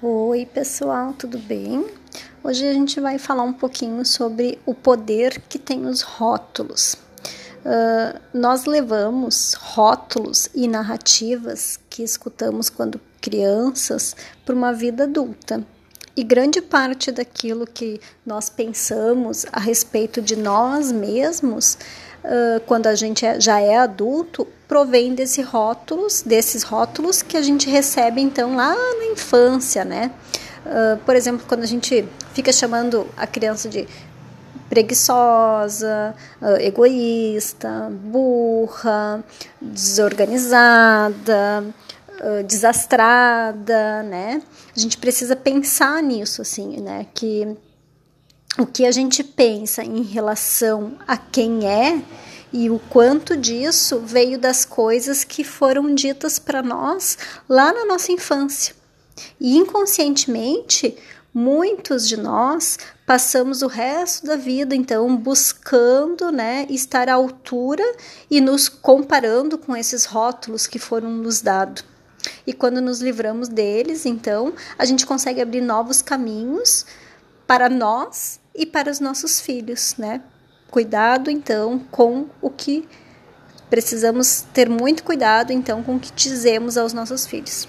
Oi, pessoal, tudo bem? Hoje a gente vai falar um pouquinho sobre o poder que tem os rótulos. Uh, nós levamos rótulos e narrativas que escutamos quando crianças para uma vida adulta. E grande parte daquilo que nós pensamos a respeito de nós mesmos, uh, quando a gente é, já é adulto, provém desse rótulos, desses rótulos que a gente recebe então lá na infância, né? Uh, por exemplo, quando a gente fica chamando a criança de preguiçosa, uh, egoísta, burra, desorganizada, uh, desastrada, né? A gente precisa pensar nisso, assim, né? Que o que a gente pensa em relação a quem é e o quanto disso veio das coisas que foram ditas para nós lá na nossa infância. E inconscientemente, muitos de nós passamos o resto da vida então buscando, né, estar à altura e nos comparando com esses rótulos que foram nos dados. E quando nos livramos deles, então, a gente consegue abrir novos caminhos para nós e para os nossos filhos, né? Cuidado então com o que precisamos ter muito cuidado então com o que dizemos aos nossos filhos.